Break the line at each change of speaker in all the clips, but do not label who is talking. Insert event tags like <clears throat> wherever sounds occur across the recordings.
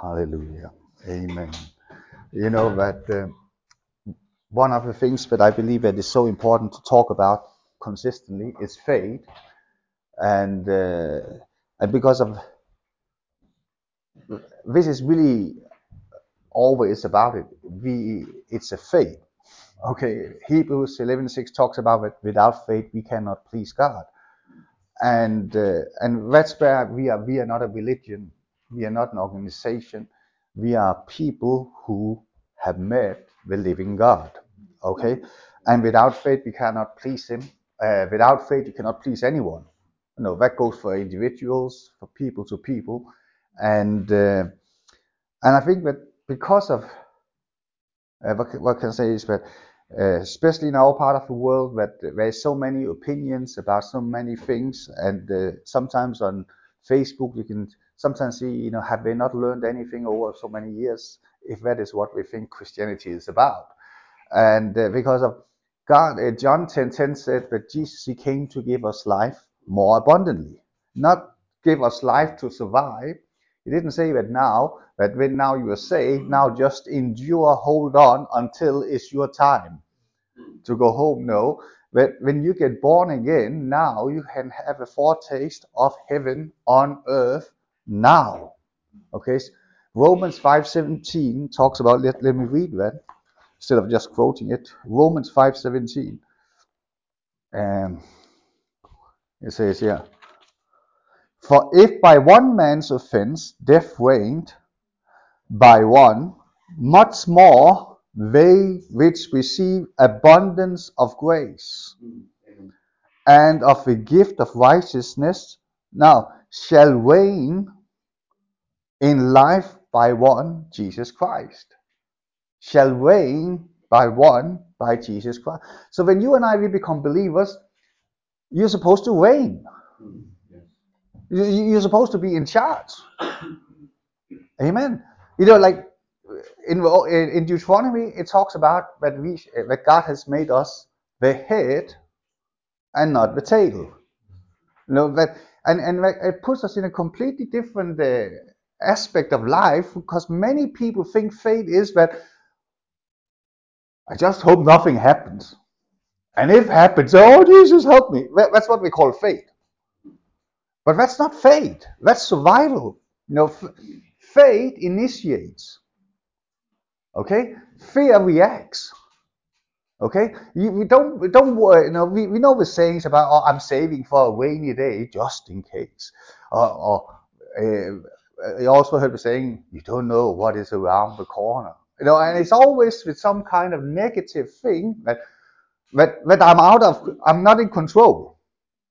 Hallelujah. Amen. You know that uh, one of the things that I believe that is so important to talk about consistently is faith, and uh, and because of this is really always about it. We it's a faith. Okay, Hebrews 11:6 talks about that without faith we cannot please God, and uh, and that's where we are. We are not a religion. We are not an organization. We are people who have met the living God. Okay, and without faith we cannot please Him. Uh, without faith you cannot please anyone. No, that goes for individuals, for people to people, and uh, and I think that because of uh, what, what can I say is that uh, especially in our part of the world that there's so many opinions about so many things and uh, sometimes on facebook you can sometimes see you know have they not learned anything over so many years if that is what we think christianity is about and uh, because of god uh, john 10 10 said that jesus he came to give us life more abundantly not give us life to survive he didn't say that now, that when now you are saved, now just endure, hold on until it's your time to go home. No, but when you get born again, now you can have a foretaste of heaven on earth now. Okay, Romans 5:17 talks about. Let, let me read that instead of just quoting it. Romans 5:17. Um, it says here. For if by one man's offense death reigned by one, much more they which receive abundance of grace and of the gift of righteousness now shall reign in life by one Jesus Christ. Shall reign by one by Jesus Christ. So when you and I we become believers, you're supposed to reign. You- You're supposed to be in charge. Amen. You know, like in in Deuteronomy, it talks about that we that God has made us the head and not the tail. You know that, and and it puts us in a completely different uh, aspect of life because many people think faith is that I just hope nothing happens, and if happens, oh Jesus help me. That's what we call faith. But that's not faith. That's survival. You know, faith initiates. Okay, fear reacts. Okay, you, we don't we don't worry. You know, we, we know the sayings about oh, I'm saving for a rainy day just in case. Or, or uh, I also heard saying you don't know what is around the corner. You know, and it's always with some kind of negative thing that that that I'm out of. I'm not in control.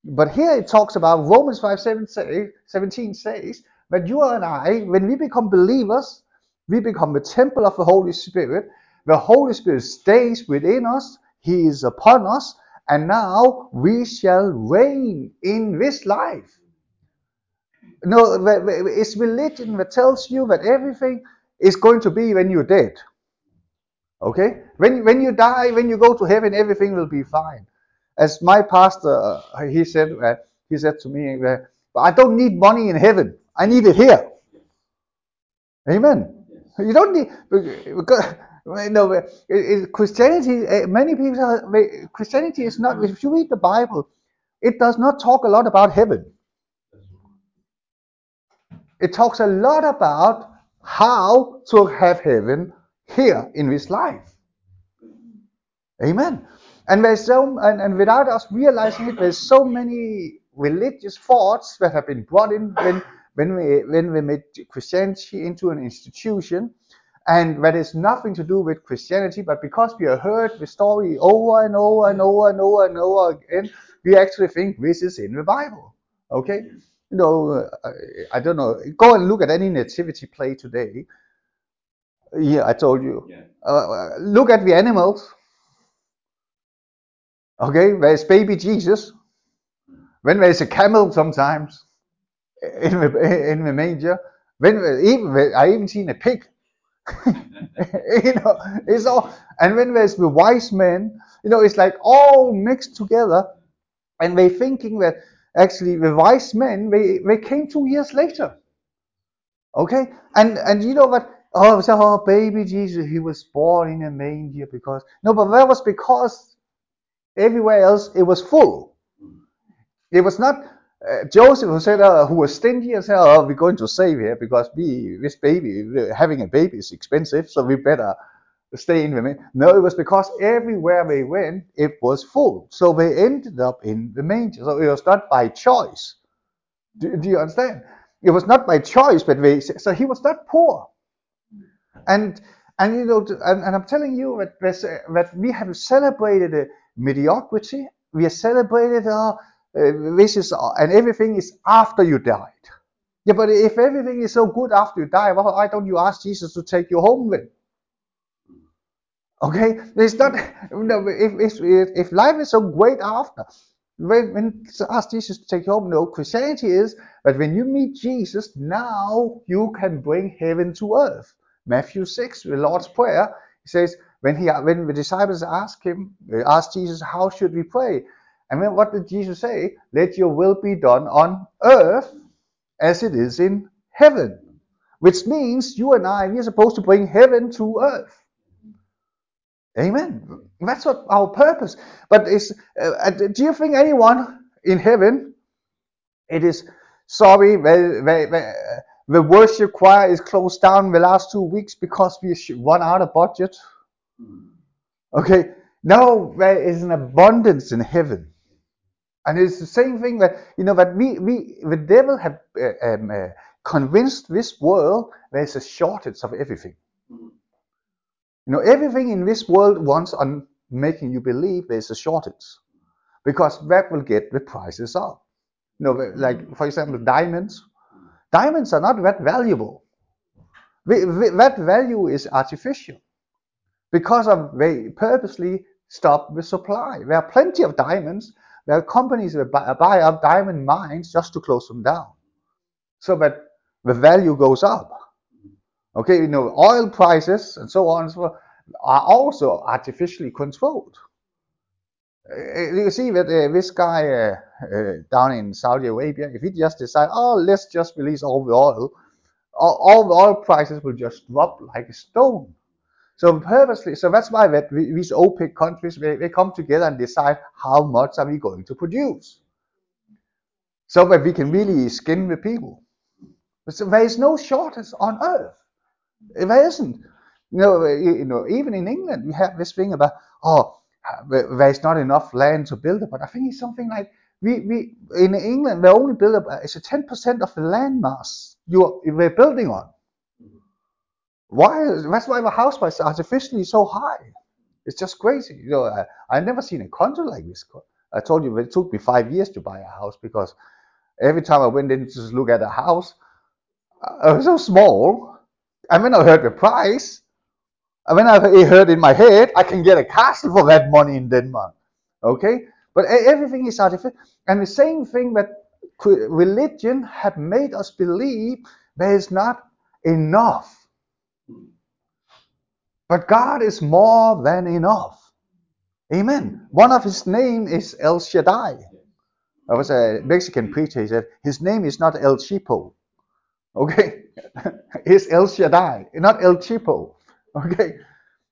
But here it talks about Romans 5 7 say, 17 says that you and I, when we become believers, we become the temple of the Holy Spirit. The Holy Spirit stays within us, He is upon us, and now we shall reign in this life. No, it's religion that tells you that everything is going to be when you're dead. Okay? When, when you die, when you go to heaven, everything will be fine. As my pastor, uh, he said, uh, he said to me, uh, I don't need money in heaven. I need it here. Amen. You don't need, because, Christianity, uh, many people, Christianity is not, if you read the Bible, it does not talk a lot about heaven. It talks a lot about how to have heaven here in this life. Amen. And there's so and, and without us realizing it, there's so many religious thoughts that have been brought in when when we when we made Christianity into an institution, and that is nothing to do with Christianity, but because we have heard the story over and over and over and over and over again, we actually think this is in the Bible. Okay, you know, uh, I don't know. Go and look at any nativity play today. Yeah, I told you.
Yeah.
Uh, look at the animals. Okay, there's baby Jesus. When there's a camel sometimes in the, in the manger. When even I even seen a pig. <laughs> you know, it's all and when there's the wise men, you know, it's like all mixed together, and they thinking that actually the wise men they, they came two years later. Okay, and and you know what? Oh, so oh, baby Jesus, he was born in a manger because no, but that was because everywhere else it was full. It was not uh, Joseph who said, uh, who was stingy and said, "Oh, we're going to save here because we this baby having a baby is expensive, so we better stay in the manger." No, it was because everywhere they went, it was full, so they ended up in the manger. So it was not by choice. Do, do you understand? It was not by choice, but they so he was not poor, and and you know, and, and I'm telling you that that we have celebrated uh, mediocrity. We have celebrated uh, uh, this is and everything is after you died. Yeah, but if everything is so good after you die, why don't you ask Jesus to take you home then? Okay, it's not. if, if if life is so great after, when, when ask Jesus to take you home, no. Christianity is that when you meet Jesus, now you can bring heaven to earth. Matthew six, the Lord's prayer, he says when he when the disciples ask him, ask Jesus, how should we pray? And then what did Jesus say? Let your will be done on earth as it is in heaven. Which means you and I, we are supposed to bring heaven to earth. Amen. That's what our purpose. But is uh, do you think anyone in heaven? It is sorry. Well, well, well, the worship choir is closed down the last two weeks because we run out of budget. Okay. No, there is an abundance in heaven. And it's the same thing that you know that we we the devil have uh, um, uh, convinced this world there's a shortage of everything. You know everything in this world wants on making you believe there's a shortage, because that will get the prices up. You know, mm-hmm. like for example, diamonds. Diamonds are not that valuable. That value is artificial because of they purposely stop the supply. There are plenty of diamonds, there are companies that buy, buy up diamond mines just to close them down, so that the value goes up. Okay, you know, oil prices and so on and so forth are also artificially controlled. Uh, you see that uh, this guy uh, uh, down in Saudi Arabia, if he just decide, oh, let's just release all the oil, all, all the oil prices will just drop like a stone. So purposely, so that's why that these OPEC countries they, they come together and decide how much are we going to produce, so that we can really skin the people. So there is no shortage on earth. There isn't. You know, you know, even in England, we have this thing about oh, there's not enough land to build it. But I think it's something like we, we in England, we only build up. It's a ten percent of the land mass you we're building on. Why? That's why the house price is artificially so high. It's just crazy. You know, I, I've never seen a country like this. I told you it took me five years to buy a house because every time I went in to look at a house, uh, it was so small. And when I heard the price, and when I heard in my head, I can get a castle for that money in Denmark. Okay? But everything is artificial. And the same thing that religion had made us believe there is not enough but God is more than enough. Amen. One of his name is El Shaddai. I was a Mexican preacher, he said, his name is not El Cheapo. Okay? <laughs> it's El Shaddai, not El Cheapo. Okay?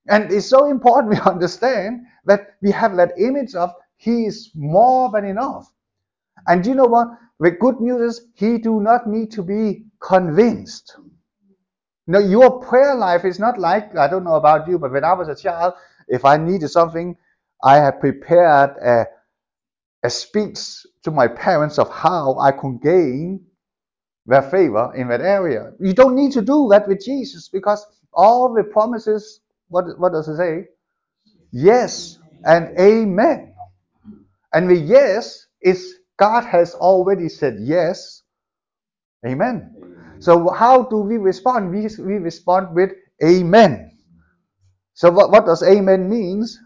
And it's so important <laughs> we understand that we have that image of he is more than enough. And you know what? The good news is he do not need to be convinced. No, your prayer life is not like I don't know about you, but when I was a child, if I needed something, I had prepared a, a speech to my parents of how I could gain their favor in that area. You don't need to do that with Jesus because all the promises, what, what does it say? Yes and amen. And the yes is God has already said yes. Amen. So how do we respond? We, we respond with Amen. So what, what does Amen means?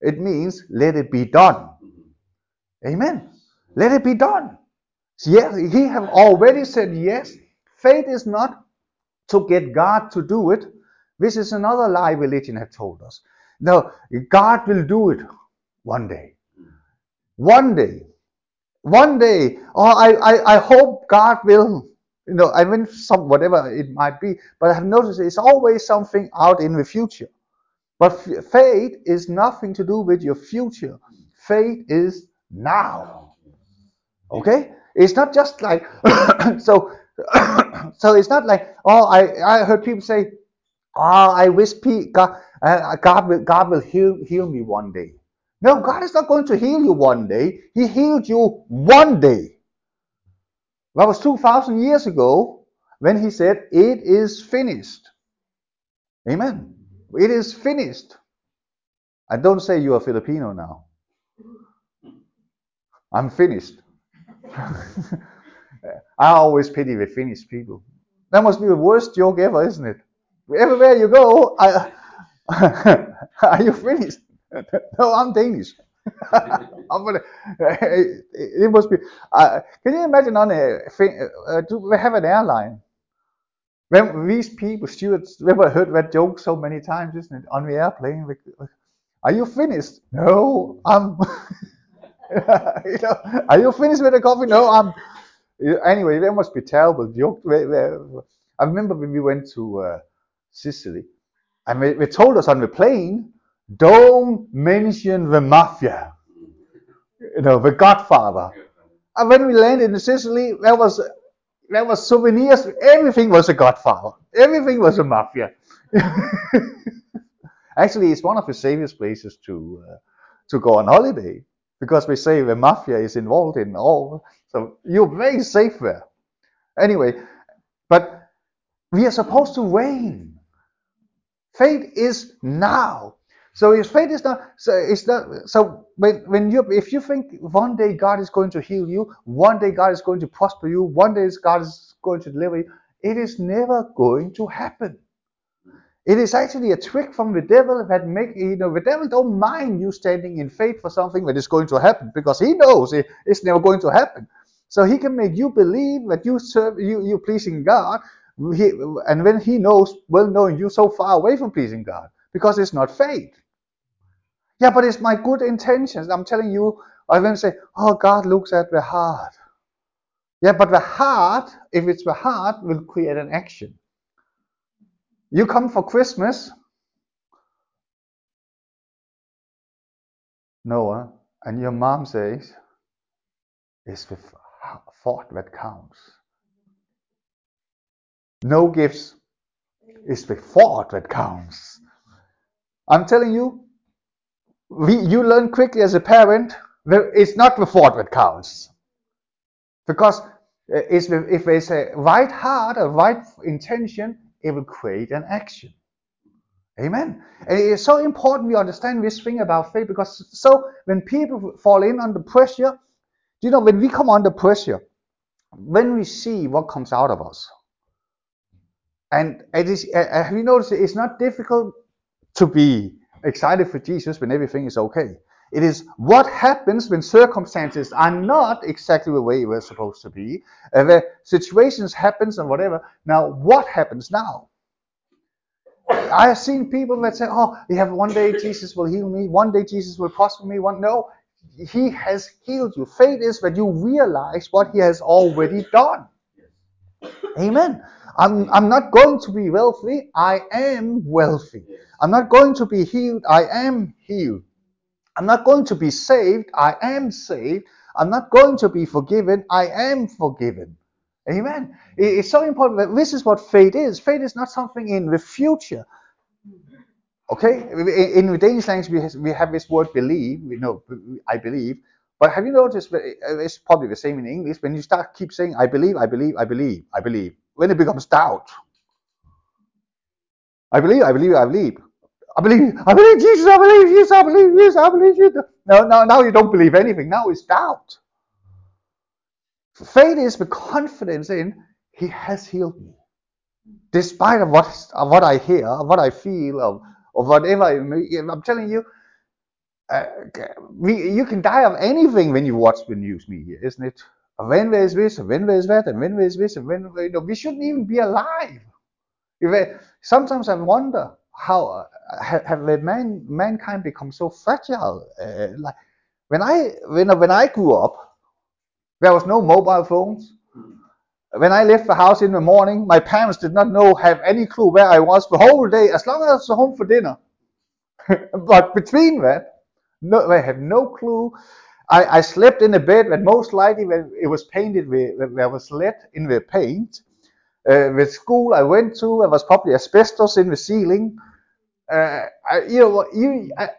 It means let it be done. Mm-hmm. Amen. Let it be done. Yes, he have already said yes. Faith is not to get God to do it. This is another lie religion have told us. No, God will do it one day. One day. One day. Oh, I, I, I hope God will You know, I mean, some whatever it might be, but I've noticed it's always something out in the future. But faith is nothing to do with your future. Faith is now. Okay? It's not just like <coughs> so. <coughs> so it's not like oh, I I heard people say, oh, I wish God uh, God will God will heal heal me one day. No, God is not going to heal you one day. He healed you one day. That was 2,000 years ago when he said, It is finished. Amen. It is finished. And don't say you are Filipino now. I'm finished. I always pity the Finnish people. That must be the worst joke ever, isn't it? Everywhere you go, I, <laughs> are you Finnish? <laughs> no, I'm Danish. <laughs> I'm gonna, it must be. Uh, can you imagine on a? Uh, do we have an airline? When these people, stewards, never heard that joke so many times, isn't it? On the airplane, are you finished? No, I'm. <laughs> you know, are you finished with the coffee? No, I'm. Anyway, that must be terrible. I remember when we went to uh, Sicily, and they, told us on the plane, don't mention the mafia. You know, the Godfather. And when we landed in Sicily, there was there was souvenirs. Everything was a Godfather. Everything was a mafia. <laughs> Actually, it's one of the safest places to uh, to go on holiday because we say the mafia is involved in all. So you're very safe there. Anyway, but we are supposed to reign. Faith is now. So if faith is not so it's not so when when you if you think one day God is going to heal you, one day God is going to prosper you, one day God is going to deliver you, it is never going to happen. It is actually a trick from the devil that make you know the devil don't mind you standing in faith for something that is going to happen because he knows it, it's never going to happen. So he can make you believe that you serve you you pleasing God, he, and when he knows well knowing you so far away from pleasing God because it's not faith. Yeah, but it's my good intentions. I'm telling you, I then say, oh, God looks at the heart. Yeah, but the heart, if it's the heart, will create an action. You come for Christmas, Noah, and your mom says, it's the thought that counts. No gifts, it's the thought that counts. I'm telling you, we, you learn quickly as a parent, it's not the thought that counts. Because uh, if there's a right heart, a right intention, it will create an action. Amen. And it is so important we understand this thing about faith because so when people fall in under pressure, you know, when we come under pressure, when we see what comes out of us, and it is, have you noticed it's not difficult to be excited for Jesus when everything is okay. It is what happens when circumstances are not exactly the way we're supposed to be. Uh, the situations happens and whatever. Now, what happens now? I have seen people that say, "Oh, you have one day Jesus will heal me, one day Jesus will prosper me." One no, He has healed you. Faith is that you realize what He has already done. Amen. I'm, I'm not going to be wealthy. I am wealthy. I'm not going to be healed. I am healed. I'm not going to be saved. I am saved. I'm not going to be forgiven. I am forgiven. Amen. It's so important that this is what faith is. Faith is not something in the future. Okay? In the Danish language, we have this word believe. We know, I believe. But have you noticed that uh, it's probably the same in English? When you start keep saying, I believe, I believe, I believe, I believe, when it becomes doubt. I believe, I believe, I believe. I believe, I believe Jesus, I believe Jesus, I believe Jesus, I believe Jesus. No, no, now you don't believe anything. Now it's doubt. Faith is the confidence in He has healed me. Despite of what, of what I hear, of what I feel, of, of whatever I'm telling you, uh, we, you can die of anything when you watch the news media, isn't it? When there is this, when there is that, and when there is this, and when you know, we shouldn't even be alive. If I, sometimes I wonder how uh, have, have man, mankind become so fragile. Uh, like when I when when I grew up, there was no mobile phones. When I left the house in the morning, my parents did not know, have any clue where I was the whole day, as long as I was home for dinner. <laughs> but between that, no, they had no clue. I, I slept in a bed that most likely when it was painted with, there was lead in the paint. Uh, the school I went to, there was probably asbestos in the ceiling. Uh, I, you know, you, I,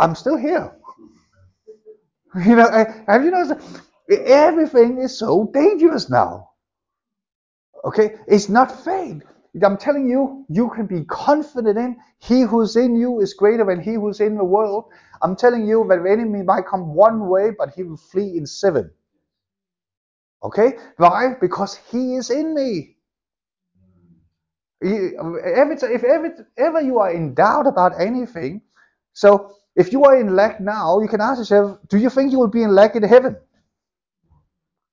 I'm still here. <laughs> You know, I, have you noticed? Everything is so dangerous now. Okay, it's not faith. I'm telling you, you can be confident in he who's in you is greater than he who's in the world. I'm telling you that the enemy might come one way, but he will flee in seven. Okay? Why? Because he is in me. Every, if ever, ever you are in doubt about anything, so if you are in lack now, you can ask yourself, do you think you will be in lack in heaven?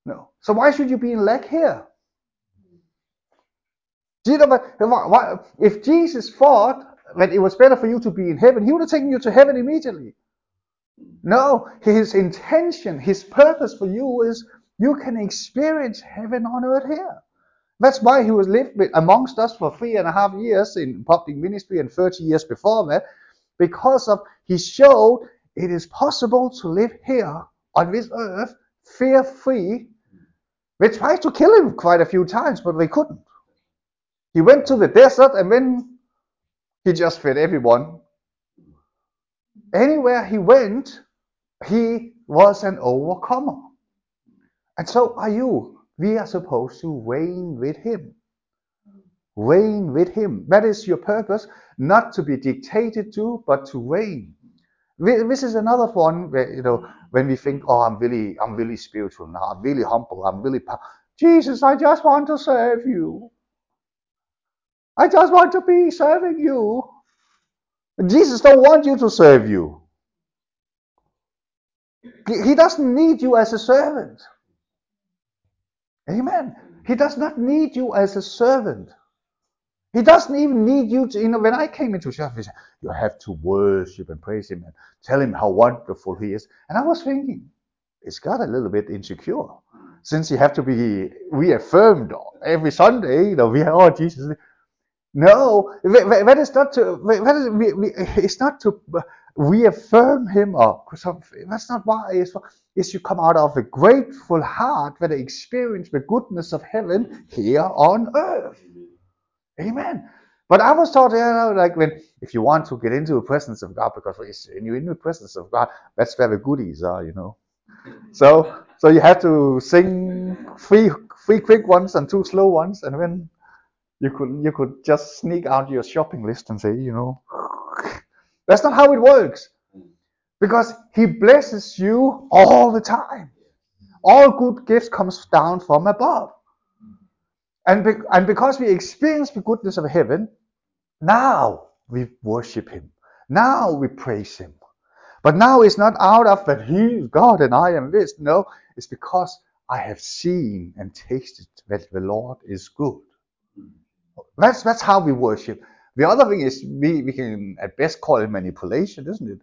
No. So why should you be in lack here? If Jesus thought that it was better for you to be in heaven, he would have taken you to heaven immediately. No, his intention, his purpose for you is you can experience heaven on earth here. That's why he was lived amongst us for three and a half years in public ministry and 30 years before that, because of he showed it is possible to live here on this earth fear free. They tried to kill him quite a few times, but they couldn't. He went to the desert and then he just fed everyone. Anywhere he went, he was an overcomer. And so are you. We are supposed to reign with him. Reign with him. That is your purpose, not to be dictated to, but to reign. This is another one where, you know, when we think, oh, I'm really, I'm really spiritual now, I'm really humble, I'm really, Jesus, I just want to serve you. I just want to be serving you. Jesus don't want you to serve you. He doesn't need you as a servant. Amen. He does not need you as a servant. He doesn't even need you to, you know, when I came into said, you have to worship and praise him and tell him how wonderful he is. And I was thinking, it's got a little bit insecure. Since you have to be reaffirmed every Sunday, you know, we are, oh, Jesus. No, that is not to. That is, it's not to reaffirm him or something. That's not why. It's, it's you come out of a grateful heart that I experience the goodness of heaven here on earth. Amen. But I was taught, you know, like when if you want to get into the presence of God, because when you're in the presence of God, that's where the goodies are, you know. <laughs> So so you have to sing three three quick ones and two slow ones, and then you could you could just sneak out your shopping list and say, you know, that's not how it works. Hmm. Because he blesses you all the time. All good gifts comes down from above. And, be, and because we experience the goodness of heaven, now we worship him. Now we praise him. But now it's not out of that he is God and I am this. No, it's because I have seen and tasted that the Lord is good. Hmm. That's that's how we worship. The other thing is we, we can at best call it manipulation, isn't it?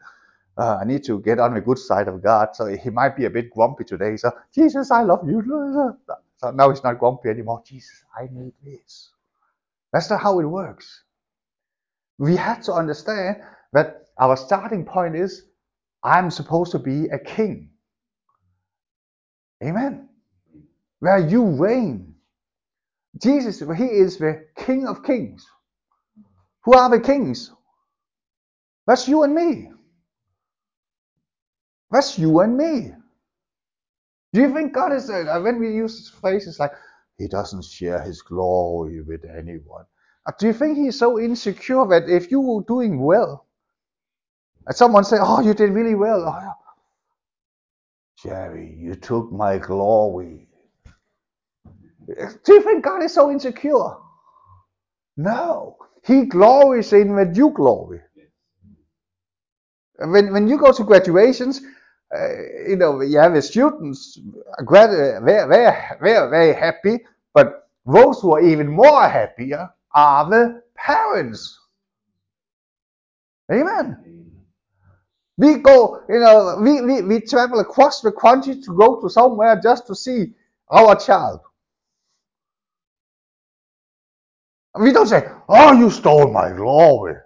Uh, I need to get on the good side of God. So he might be a bit grumpy today. So Jesus, I love you. <laughs> So now he's not grumpy anymore. Jesus, I need this. That's not how it works. We have to understand that our starting point is I'm supposed to be a king. Amen. Where you reign. Jesus, he is the King of Kings. Who are the kings? That's you and me. That's you and me. Do you think God is, uh, when we use phrases like, He doesn't share His glory with anyone, uh, do you think He's so insecure that if you were doing well, and someone say, Oh, you did really well, oh, Jerry, you took my glory. Do you think God is so insecure? No. He glories in when you glory. When, when you go to graduations, uh, you know, you have the students, they're, they're, they're very happy, but those who are even more happier are the parents. Amen. We go, you know, we, we, we travel across the country to go to somewhere just to see our child. We don't say, "Oh, you stole my glory."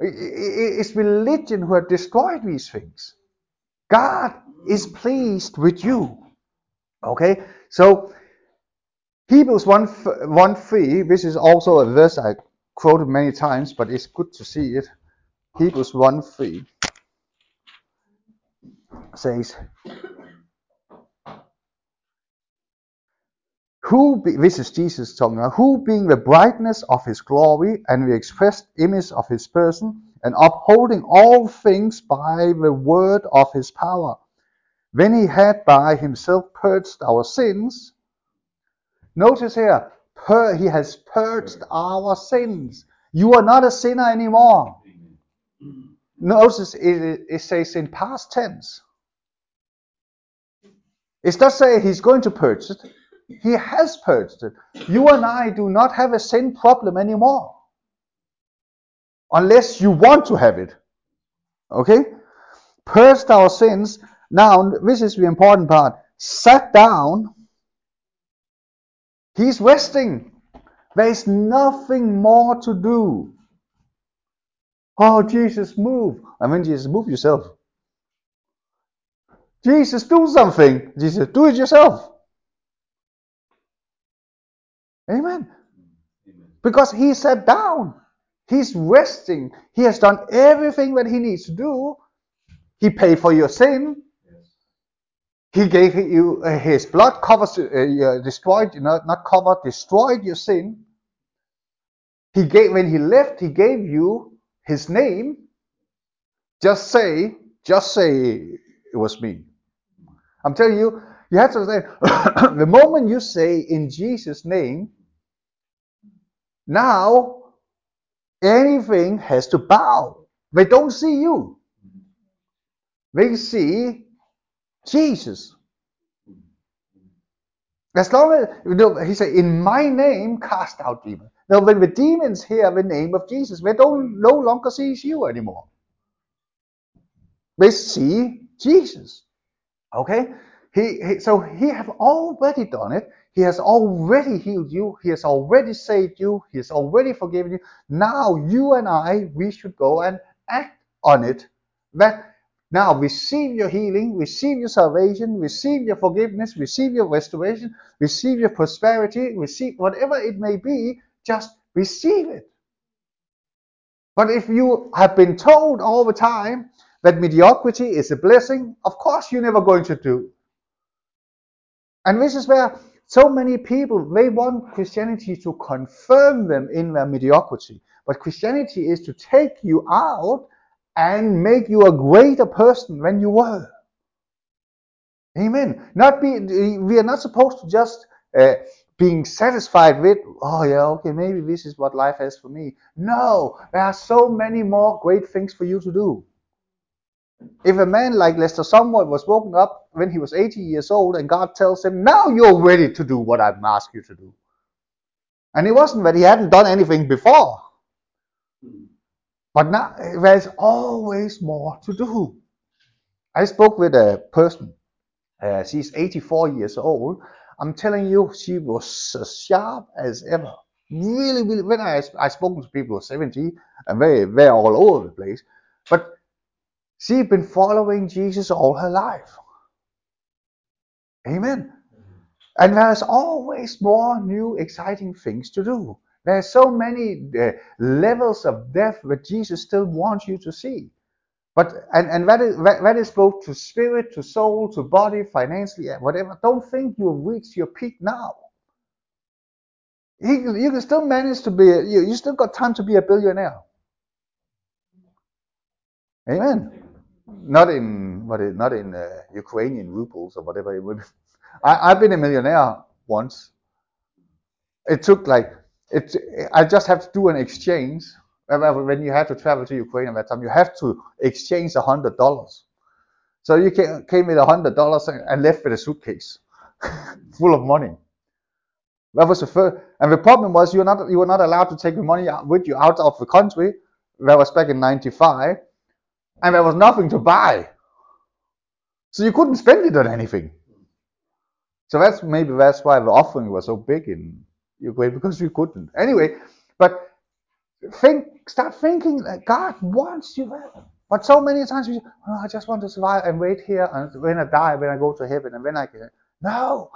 It's religion who have destroyed these things. God is pleased with you. Okay, so Hebrews 1, 1 3, this is also a verse I quoted many times, but it's good to see it. Hebrews 1 3 says, Who, be, this is Jesus talking about, who being the brightness of his glory and the expressed image of his person, and upholding all things by the word of his power, when he had by himself purged our sins, notice here, pur- he has purged our sins. You are not a sinner anymore. Notice it, it says in past tense. It does say he's going to purge it. He has purged it. You and I do not have a sin problem anymore. Unless you want to have it. Okay? Purged our sins. Now, this is the important part. Sat down. He's resting. There is nothing more to do. Oh, Jesus, move. I mean, Jesus, move yourself. Jesus, do something. Jesus, do it yourself. Amen. Because he sat down. He's resting. He has done everything that he needs to do. He paid for your sin. He gave you uh, his blood covers uh, destroyed, not not covered, destroyed your sin. He gave when he left, he gave you his name. Just say, just say it was me. I'm telling you, you have to say <coughs> the moment you say in Jesus' name, now anything has to bow. They don't see you. They see Jesus. As long as you know, he said, "In my name, cast out demons." Now, when the demons hear the name of Jesus, they don't no longer see you anymore. They see Jesus. Okay, he, he so he have already done it. He has already healed you. He has already saved you. He has already forgiven you. Now you and I, we should go and act on it. That now receive your healing, receive your salvation, receive your forgiveness, receive your restoration, receive your prosperity, receive whatever it may be, just receive it. But if you have been told all the time that mediocrity is a blessing, of course you're never going to do. And this is where so many people they want Christianity to confirm them in their mediocrity. But Christianity is to take you out and make you a greater person than you were. Amen. Not be we are not supposed to just uh, being satisfied with, oh yeah, okay, maybe this is what life has for me. No, there are so many more great things for you to do. If a man like Lester Sumrall was woken up when he was 80 years old and God tells him, now you're ready to do what I've asked you to do. And it wasn't that he hadn't done anything before. But now there's always more to do. I spoke with a person. Uh, she's 84 years old. I'm telling you, she was as sharp as ever. Really, really. When I I to people who are 70 and they they're all over the place, but she's been following Jesus all her life. Amen. And there's always more new, exciting things to do. There's so many uh, levels of depth that Jesus still wants you to see. But and, and that is that, that is both to spirit, to soul, to body, financially, whatever. Don't think you've reached your peak now. You, you can still manage to be. You, you still got time to be a billionaire. Amen. Not in what? Is, not in uh, Ukrainian rubles or whatever it would. <laughs> I, I've been a millionaire once. It took like it. I just have to do an exchange when you have to travel to Ukraine at that time, you have to exchange a hundred dollars. So you came with a hundred dollars and left with a suitcase <laughs> full of money. That was the first, and the problem was you were not you were not allowed to take the money with you out of the country. That was back in '95, and there was nothing to buy, so you couldn't spend it on anything. So that's maybe that's why the offering was so big in Ukraine because you couldn't. Anyway, but think, start thinking that God wants you. But so many times we, oh, I just want to survive and wait here, and when I die, when I go to heaven, and when I can. No,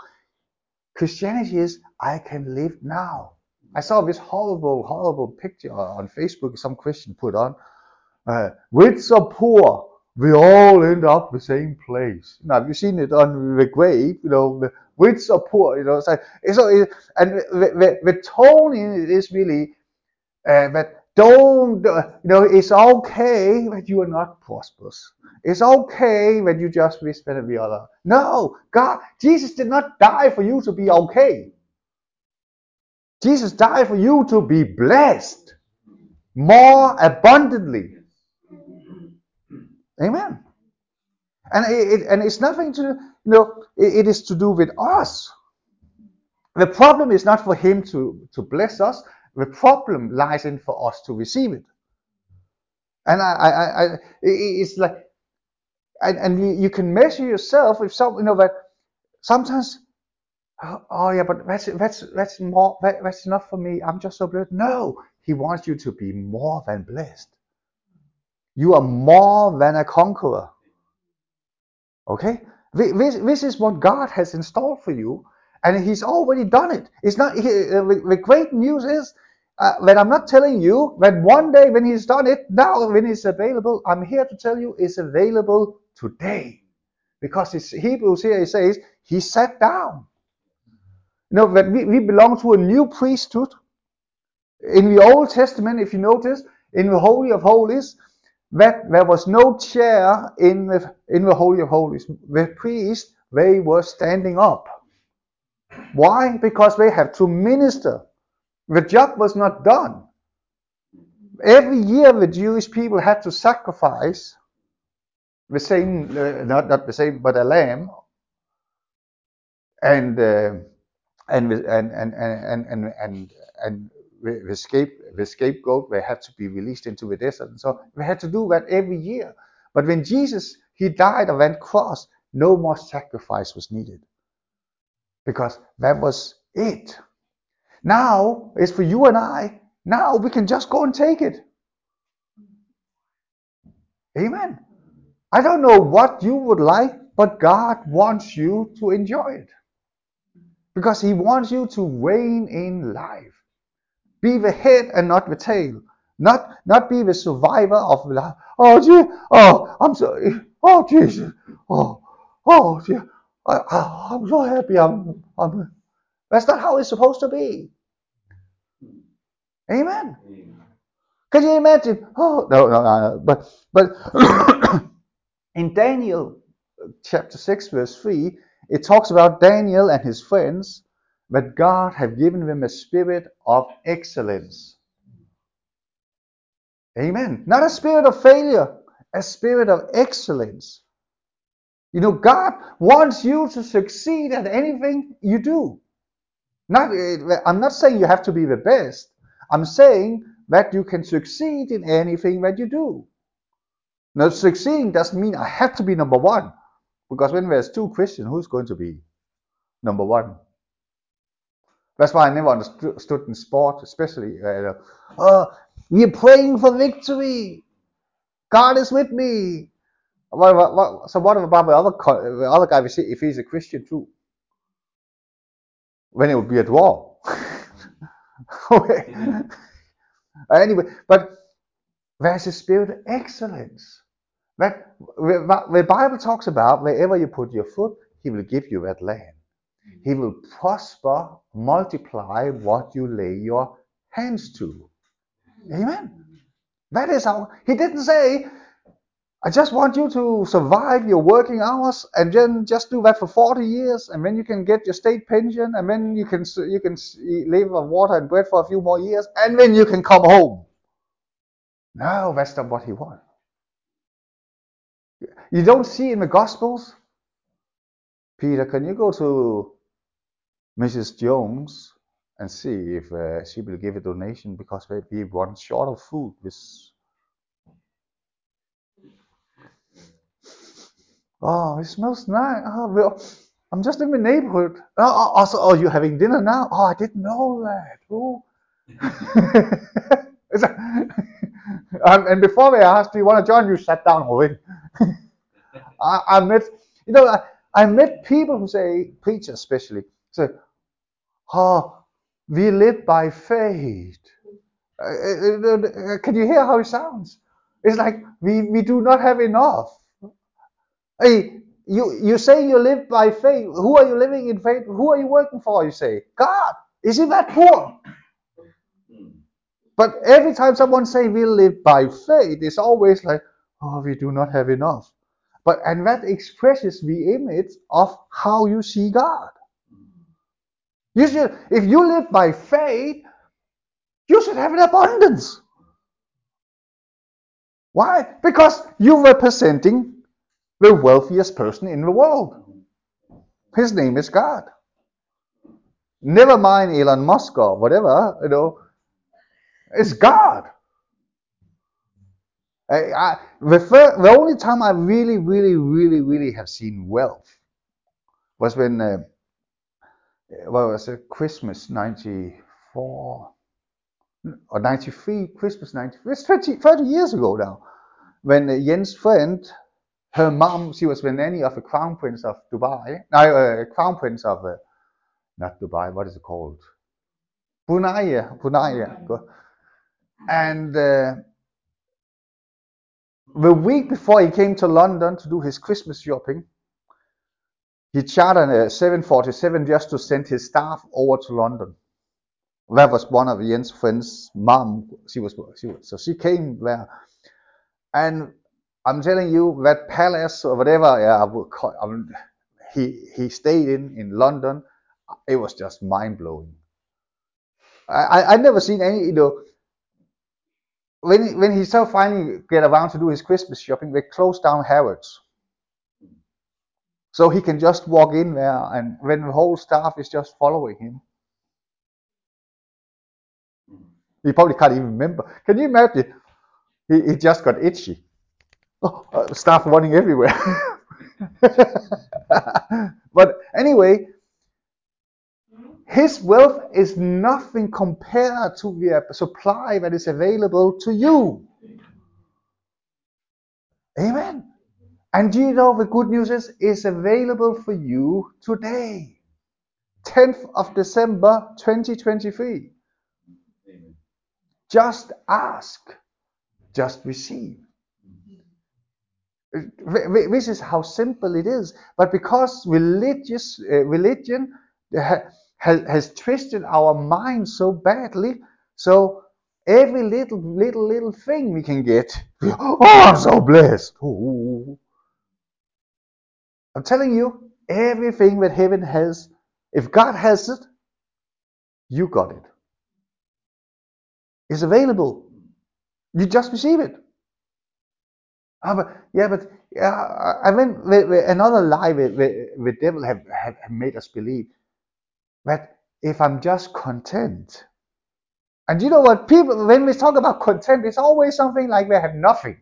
Christianity is I can live now. I saw this horrible, horrible picture on Facebook. Some Christian put on, uh, rich or poor, we all end up the same place. Now, have you seen it on the grave? You know, rich or poor. You know, so, so it, and the, the, the tone in it is really uh, that don't, uh, you know, it's okay that you are not prosperous. It's okay that you just wish better the other. No, God, Jesus did not die for you to be okay. Jesus died for you to be blessed more abundantly. Amen. And it, and it's nothing to you know. It, it is to do with us. The problem is not for Him to to bless us. The problem lies in for us to receive it. And I, I, I it's like, and, and you, you can measure yourself with some, you know, that sometimes, oh, oh yeah, but that's that's that's more that, that's enough for me. I'm just so blessed. No, He wants you to be more than blessed. You are more than a conqueror. Okay? This, this is what God has installed for you, and He's already done it. It's not. He, uh, the great news is uh, that I'm not telling you that one day when He's done it, now when it's available, I'm here to tell you it's available today, because it's Hebrews here it says He sat down. You know that we, we belong to a new priesthood. In the Old Testament, if you notice, in the Holy of Holies, that there was no chair in the, in the Holy of Holies. The priests, they were standing up. Why? Because they have to minister. The job was not done. Every year the Jewish people had to sacrifice the same, uh, not, not the same, but a lamb. And, uh, and, and, and, and, and, and, and the, scape, the scapegoat, they had to be released into the desert. And so we had to do that every year. But when Jesus, he died on that cross, no more sacrifice was needed. Because that was it. Now it's for you and I. Now we can just go and take it. Amen. I don't know what you would like, but God wants you to enjoy it. Because He wants you to reign in life. Be the head and not the tail. Not not be the survivor of life. Oh, gee, oh, I'm sorry. Oh, Jesus. Oh, oh, gee. I, am so happy. I'm, I'm. That's not how it's supposed to be. Amen. Can you imagine? Oh, no, no, no, no. But, but <coughs> in Daniel chapter 6, verse 3, it talks about Daniel and his friends that God have given them a spirit of excellence. Amen. Not a spirit of failure, a spirit of excellence. You know, God wants you to succeed at anything you do. Not, eh, I'm not saying you have to be the best. I'm saying that you can succeed in anything that you do. Now, succeeding doesn't mean I have to be number one. Because when there's two Christians, who's going to be number one? That's why I never understood in sport, especially. Uh, oh, we're praying for victory. God is with me. What, what, what, so what about the other the other guy? If he's a Christian too, when it would be at war. <laughs> okay. <laughs> anyway, but there's a spirit of excellence. That the Bible talks about wherever you put your foot, He will give you that land. He will prosper, multiply what you lay your hands to. Amen. That is how he didn't say, I just want you to survive your working hours and then just do that for 40 years and then you can get your state pension and then you can you can live on water and bread for a few more years and then you can come home. No, that's not what he wants. You don't see in the Gospels. Peter, can you go to Mrs. Jones and see if uh, she will give a donation because we run short of food. With oh, it smells nice. Oh, well, I'm just in the neighborhood. Oh, also, oh, you're having dinner now? Oh, I didn't know that. Oh. <laughs> um, <laughs> and before they asked, do you want to join? You sat down already. <laughs> I, I met, you know, I, I met people who say, preachers especially, say, oh, we live by faith. Uh, uh, uh, can you hear how it sounds? It's like we, we do not have enough. Hey, you, you say you live by faith. Who are you living in faith? Who are you working for? You say, God. Is he that poor? But every time someone say we live by faith, it's always like, oh, we do not have enough. But and that expresses the image of how you see God. You should, if you live by faith, you should have an abundance. Why? Because you're representing the wealthiest person in the world. His name is God. Never mind Elon Musk or whatever, you know. It's God. I, I, the, first, the only time I really, really, really, really have seen wealth was when, uh, well, it was a Christmas 94 or 93, Christmas 93, it's 20, 30 years ago now, when uh, Jens' friend, her mom, she was the nanny of the crown prince of Dubai, no, uh, crown prince of, uh, not Dubai, what is it called? Brunei, Brunei. And uh, the week before he came to London to do his Christmas shopping, he chartered a 747 just to send his staff over to London. That was one of Jens' friends' mom. She was, she was so she came there, and I'm telling you that palace or whatever yeah, I would call, I mean, he he stayed in in London. It was just mind blowing. I I I never seen any you know when when he so finally get around to do his Christmas shopping, they closed down Harrods. So he can just walk in there, and when the whole staff is just following him, he probably can't even remember. Can you imagine? He, he just got itchy. Oh, uh, staff running everywhere. <laughs> but anyway, his wealth is nothing compared to the supply that is available to you. Amen. And you know the good news is is available for you today. 10th of December 2023. Just ask, just receive. This is how simple it is. But because religious uh, religion has, has twisted our minds so badly. So every little, little, little thing we can get, <gasps> oh, I'm so blessed. Ooh. I'm telling you, everything that heaven has, if God has it, you got it. It's available. You just receive it. Ah, but, yeah, but yeah, I mean, another lie the, the, the devil have, have made us believe that if I'm just content, and you know what, people, when we talk about content, it's always something like we have nothing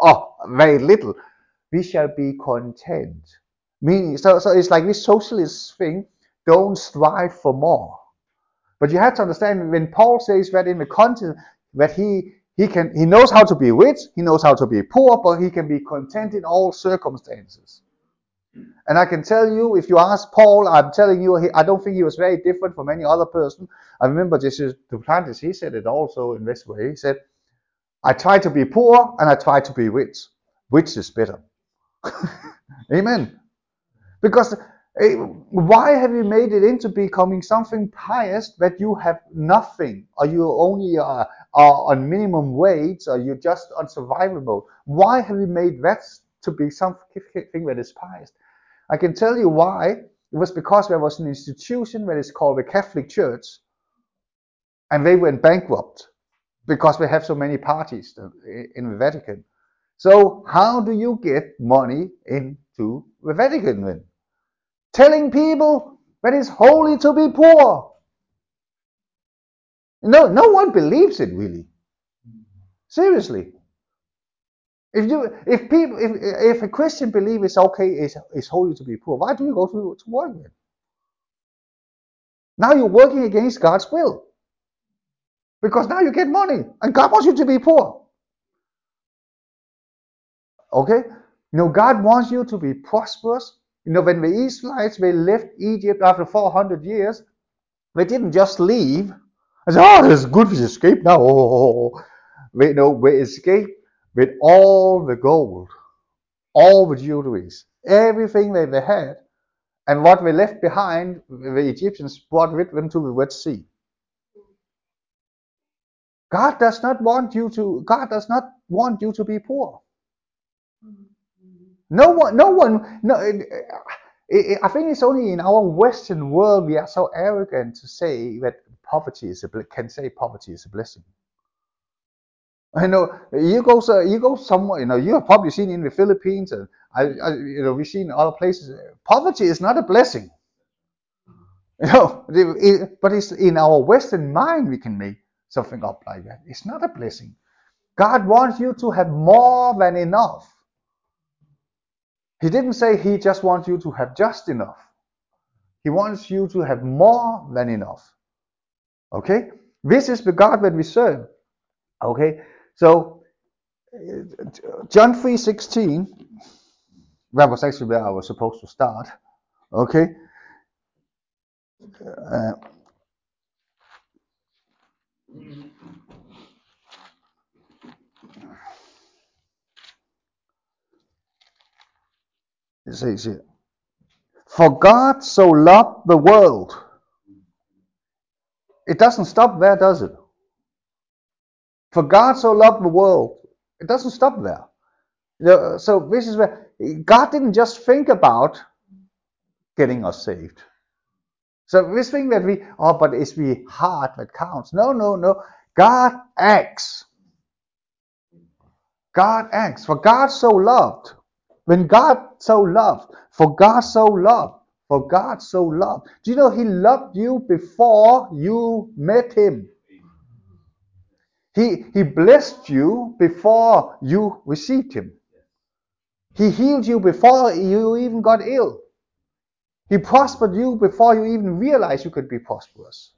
or very little. We shall be content. Meaning, so, so it's like this socialist thing don't strive for more. But you have to understand when Paul says that in the content that he he can he knows how to be rich, he knows how to be poor, but he can be content in all circumstances. And I can tell you, if you ask Paul, I'm telling you, he, I don't think he was very different from any other person. I remember this is Duplantis, he said it also in this way. He said, I try to be poor and I try to be rich. Which is better? <laughs> Amen. Because eh, why have you made it into becoming something pious that you have nothing, or you only are, are on minimum wage, or you're just on survival mode? Why have you made that to be something that is pious? I can tell you why. It was because there was an institution that is called the Catholic Church, and they went bankrupt because we have so many parties in the Vatican. So how do you get money into the Vatican then? Telling people that it's holy to be poor. No, no one believes it really. Seriously. If you, if people, if if a Christian believe it's okay, it's, it's holy to be poor, why do you go to, to work then? Now you're working against God's will. Because now you get money and God wants you to be poor. Okay? You know, God wants you to be prosperous. You know, when the Israelites they left Egypt after 400 years, they didn't just leave and say, "Oh, it's good we escaped now." <laughs> They no, they escaped with all the gold, all the jewelries, everything that they had, and what they left behind, the Egyptians brought with them to the Red Sea. God does not want you to. God does not want you to be poor. Mm-hmm. No one, no one, no. I think it's only in our Western world we are so arrogant to say that poverty is a can say poverty is a blessing. I know you go you go somewhere. You know you have probably seen in the Philippines and I, I you know we've seen other places. Poverty is not a blessing. You know, it, but it's in our Western mind we can make something up like that. It's not a blessing. God wants you to have more than enough. He didn't say he just wants you to have just enough. He wants you to have more than enough. Okay? This is the God that we serve. Okay? So John 3:16 that was actually where I was supposed to start. Okay? Uh, it says here, For God so loved the world. It doesn't stop there, does it? For God so loved the world. It doesn't stop there. So this is where God didn't just think about getting us saved. So this thing that we, oh, but it's the heart that counts. No, no, no. God acts. God acts. For God so loved. When God so loved, for God so loved, for God so loved. Do you know He loved you before you met Him? He, he blessed you before you received Him. He healed you before you even got ill. He prospered you before you even realized you could be prosperous.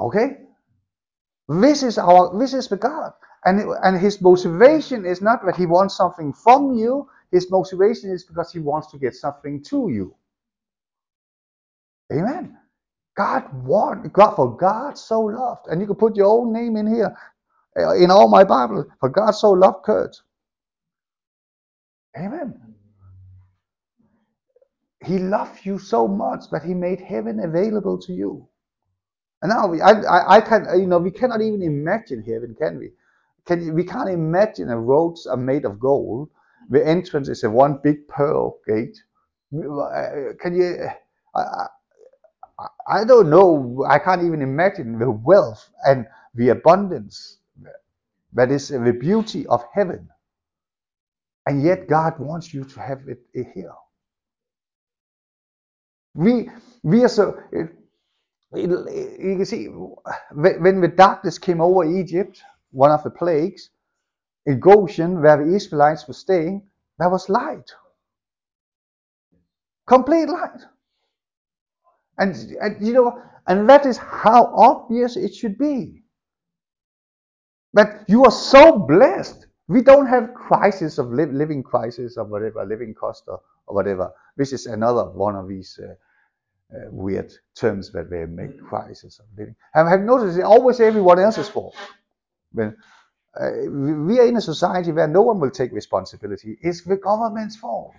Okay? This is our this is the God. And, and his motivation is not that he wants something from you, his motivation is because he wants to get something to you. Amen. God want God for God so loved. And you can put your own name in here. Uh, in all my Bible. For God so loved Kurt. Amen. He loved you so much that he made heaven available to you. And now I, I, I can, you know, we cannot even imagine heaven, can we? Can we can't imagine a roads are made of gold. The entrance is a one big pearl gate. Uh, can you? I, I don't know. I can't even imagine the wealth and the abundance that is the beauty of heaven. And yet God wants you to have it here. We we are so it, it, you can see when the darkness came over Egypt, one of the plagues, in Goshen, where the Israelites were staying, there was light. Complete light. And, and you know, and that is how obvious it should be. That you are so blessed. We don't have crisis of li- living crisis or whatever, living cost or, or whatever. This is another one of these uh, uh, weird terms that they make crisis of living. Have, have noticed it's always everyone else's fault. When uh, we are in a society where no one will take responsibility, it's the government's fault.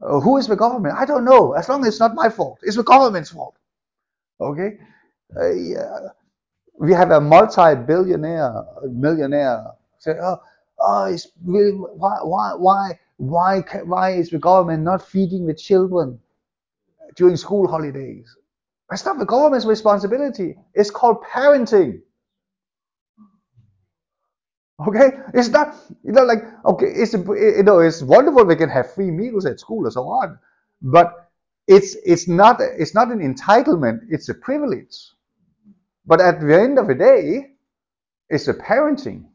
Uh, who is the government? I don't know. As long as it's not my fault, it's the government's fault. Okay, uh, yeah. we have a multi-billionaire, millionaire say, oh, oh why, why, why, why, why is the government not feeding the children? during school holidays. That's not the government's responsibility. It's called parenting. Okay, it's not you know like okay, it's you know it's wonderful we can have free meals at school and so on, but it's it's not it's not an entitlement. It's a privilege. But at the end of the day, it's a parenting.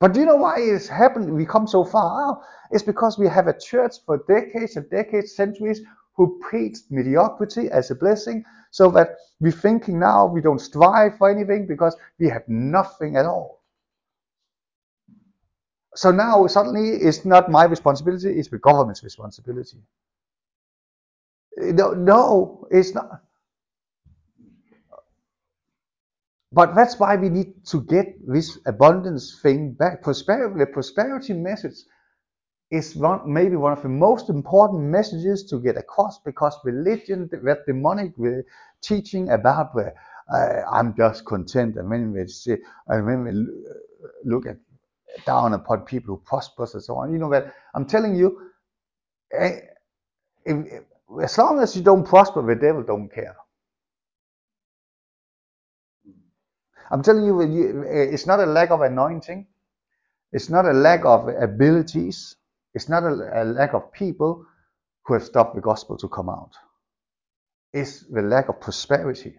But do you know why it's happened? We come so far. It's because we have a church for decades and decades, centuries, who preached mediocrity as a blessing, so that we're thinking now we don't strive for anything because we have nothing at all. So now suddenly it's not my responsibility, it's the government's responsibility. No, no, it's not. But that's why we need to get this abundance thing back. Prosperity, the prosperity message is one, maybe one of the most important messages to get across because religion, that demonic teaching about where uh, I'm just content, and when we see, and when we look at down upon people who prosper and so on, you know that I'm telling you, eh, if, if, as long as you don't prosper, the devil don't care. I'm telling you, it's not a lack of anointing. It's not a lack of abilities. It's not a, a lack of people who have stopped the gospel to come out. It's the lack of prosperity.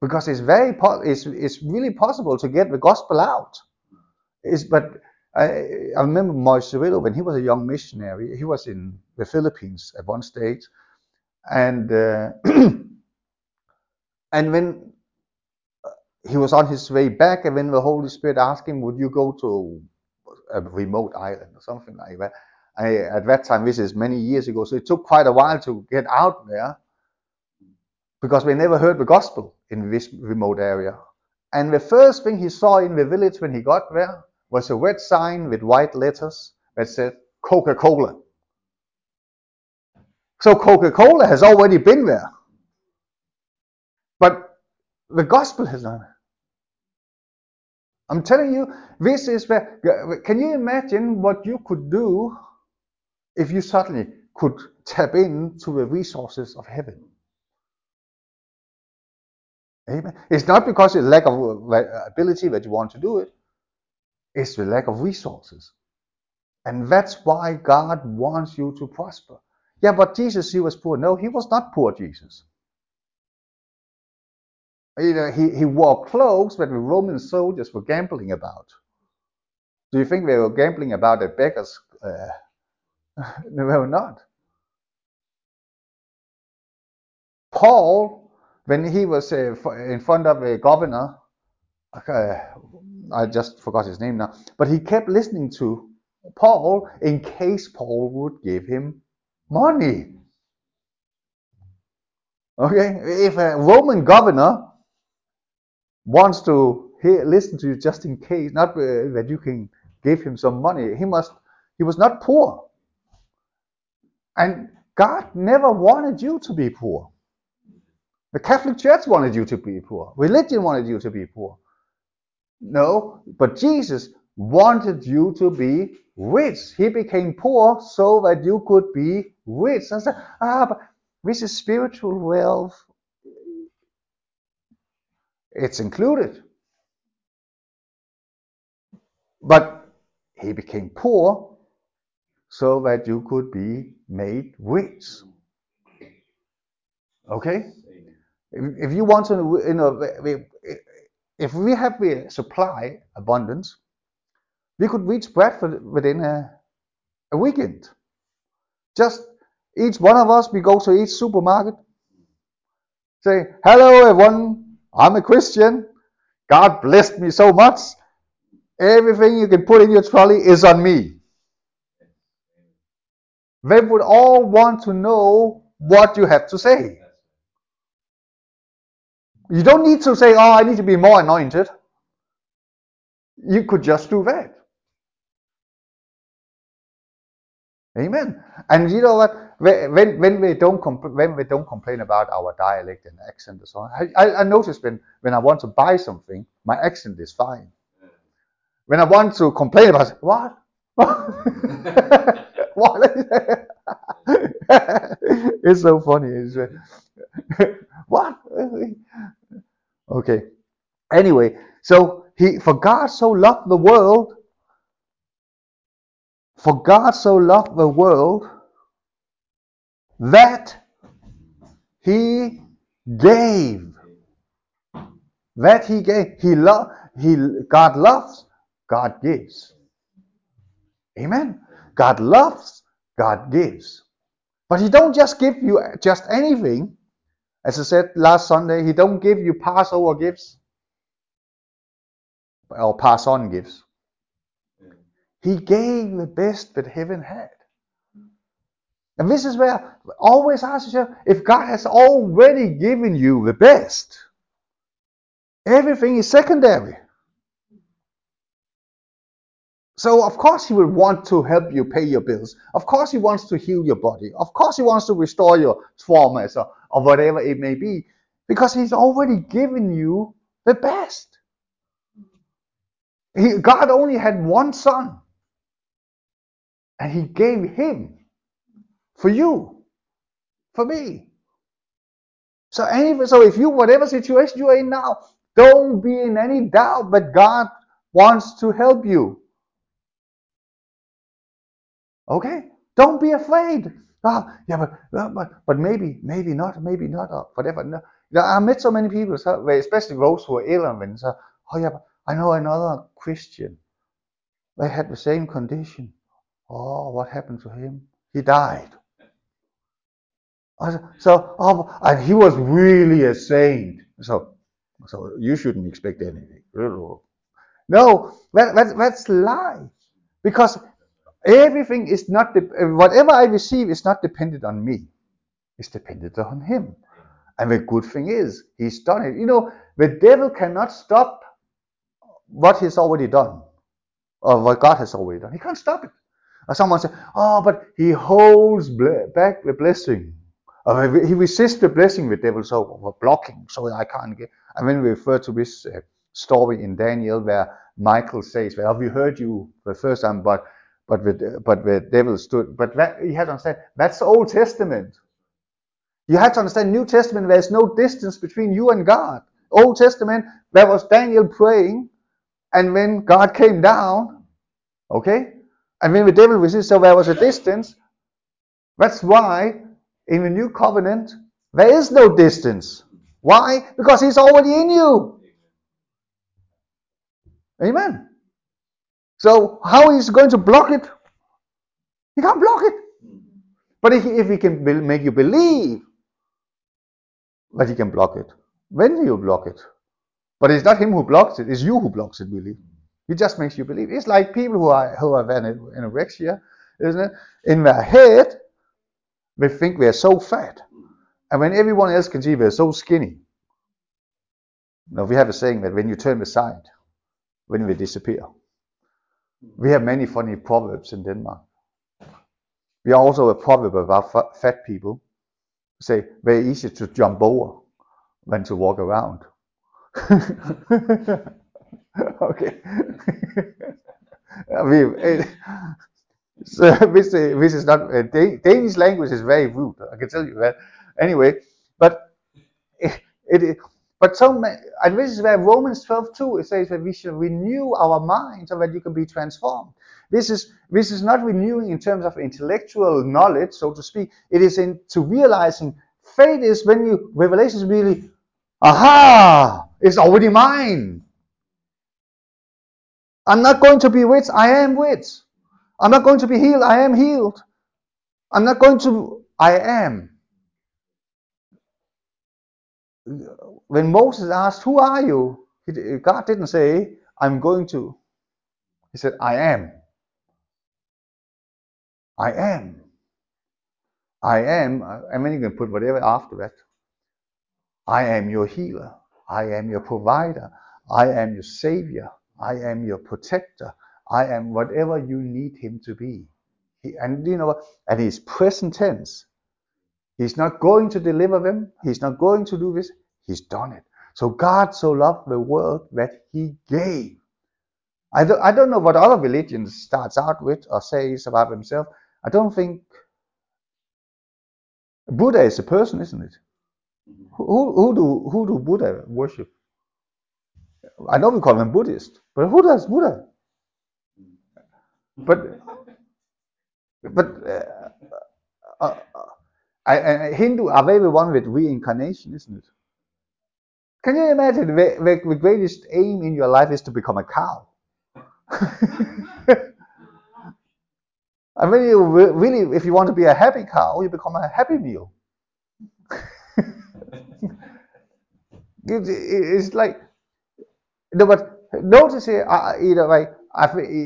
Because it's very, it's, it's really possible to get the gospel out. It's, but I, I remember Moise when he was a young missionary, he was in the Philippines at one stage. And, uh, <clears throat> and when he was on his way back, and when the Holy Spirit asked him, Would you go to a remote island or something like that? I, at that time, this is many years ago, so it took quite a while to get out there because we never heard the gospel in this remote area. And the first thing he saw in the village when he got there was a red sign with white letters that said Coca Cola. So Coca Cola has already been there. But the gospel has not. I'm telling you, this is where. Can you imagine what you could do if you suddenly could tap into the resources of heaven? Amen. It's not because it's lack of uh, ability that you want to do it. It's the lack of resources. And that's why God wants you to prosper. Yeah, but Jesus, he was poor. No, he was not poor, Jesus. You know, he, he wore clothes that the Roman soldiers were gambling about. Do you think they were gambling about a beggar's? Uh, no, <laughs> they were not. Paul, when he was uh, in front of a governor, uh, I just forgot his name now, but he kept listening to Paul in case Paul would give him money. Okay, if a Roman governor wants to listen to you just in case, not uh, that you can give him some money. He must. He was not poor, and God never wanted you to be poor. The Catholic Church wanted you to be poor. Religion wanted you to be poor. No, but Jesus wanted you to be rich. He became poor so that you could be rich. I said, ah, but this is spiritual wealth it's included. But he became poor so that you could be made rich. Okay? If you want to, you know, if we have the supply abundance, we could reach Bradford within a, a weekend. Just each one of us, we go to each supermarket, say, hello everyone, I'm a Christian. God blessed me so much. Everything you can put in your trolley is on me. They would all want to know what you have to say. You don't need to say, Oh, I need to be more anointed. You could just do that. Amen. And you know what? When when we don't when we don't complain about our dialect and accent and so on, I, I notice when when I want to buy something, my accent is fine. When I want to complain about what, <laughs> what? <laughs> it's so funny. It's, <laughs> what? Okay. Anyway, so he for God so loved the world for God so loved the world that he gave. That he gave. He loved. He God loves God gives. Amen. God loves, God gives. But he don't just give you just anything. As I said last Sunday, he don't give you Passover gifts or pass on gifts. He gave the best that heaven had. And this is where always ask yourself if God has already given you the best, everything is secondary. So of course he will want to help you pay your bills. Of course he wants to heal your body. Of course he wants to restore your traumas or, or whatever it may be. Because he's already given you the best. He, God only had one son. And he gave him for you, for me. So anyway, so if you whatever situation you are in now, don't be in any doubt that God wants to help you. Okay? Don't be afraid. Ah, yeah, but, uh, but but maybe, maybe not, maybe not, or whatever. No. I met so many people, so, especially those who are ill and say, oh yeah, but I know another Christian. They had the same condition. Oh, what happened to him? He died. So, oh, and he was really a saint. So, so you shouldn't expect anything. No, that, that, that's lie. Because Everything is not, whatever I receive is not dependent on me. It's dependent on Him. And the good thing is, He's done it. You know, the devil cannot stop what He's already done, or what God has already done. He can't stop it. Someone say, oh, but He holds back the blessing. Or he resists the blessing, the devil, so blocking, so I can't get. I mean, we refer to this uh, story in Daniel where Michael says, well, we heard you the first time, but but the, but the devil stood. But that, you have to understand, that's the Old Testament. You have to understand, New Testament, there's no distance between you and God. Old Testament, there was Daniel praying, and when God came down, okay, and when the devil resisted, so there was a distance. That's why in the New Covenant, there is no distance. Why? Because he's already in you. Amen. So how is going to block it? He can't block it. But if, if he can make you believe that he can block it, when do you block it? But it's not him who blocks it, it's you who blocks it, really. He just makes you believe. It's like people who are who are anorexia, isn't it? In their head, they think they're so fat. And when everyone else can see they're so skinny. Now we have a saying that when you turn aside, when they disappear. We have many funny proverbs in Denmark. We are also a proverb about fat people. Say very easy to jump over than to walk around. <laughs> <laughs> okay. <laughs> it, <laughs> so this, this is not uh, Danish language is very rude. I can tell you that. Anyway, but it, it but some, and this is where Romans 12 2 it says that we should renew our minds so that you can be transformed. This is this is not renewing in terms of intellectual knowledge, so to speak. It is into realizing faith is when you revelation is really, aha, it's already mine. I'm not going to be rich, I am rich. I'm not going to be healed, I am healed. I'm not going to, I am. when Moses asked, Who are you? God didn't say, I'm going to. He said, I am. I am. I am. And then you can put whatever after that. I am your healer. I am your provider. I am your savior. I am your protector. I am whatever you need him to be. He, and you know, and he's present tense. He's not going to deliver them. He's not going to do this. He's done it. So God so loved the world that he gave. I don't, I don't know what other religions starts out with or says about themselves. I don't think Buddha is a person, isn't it? Mm-hmm. Who, who do who do Buddha worship? I know we call them Buddhist, but who does Buddha? But but uh, uh, uh, Hindu are very one with reincarnation, isn't it? Can you imagine the, the, the greatest aim in your life is to become a cow? <laughs> and when you really, if you want to be a happy cow, you become a happy meal. <laughs> it's like, no, but notice here, uh, either way,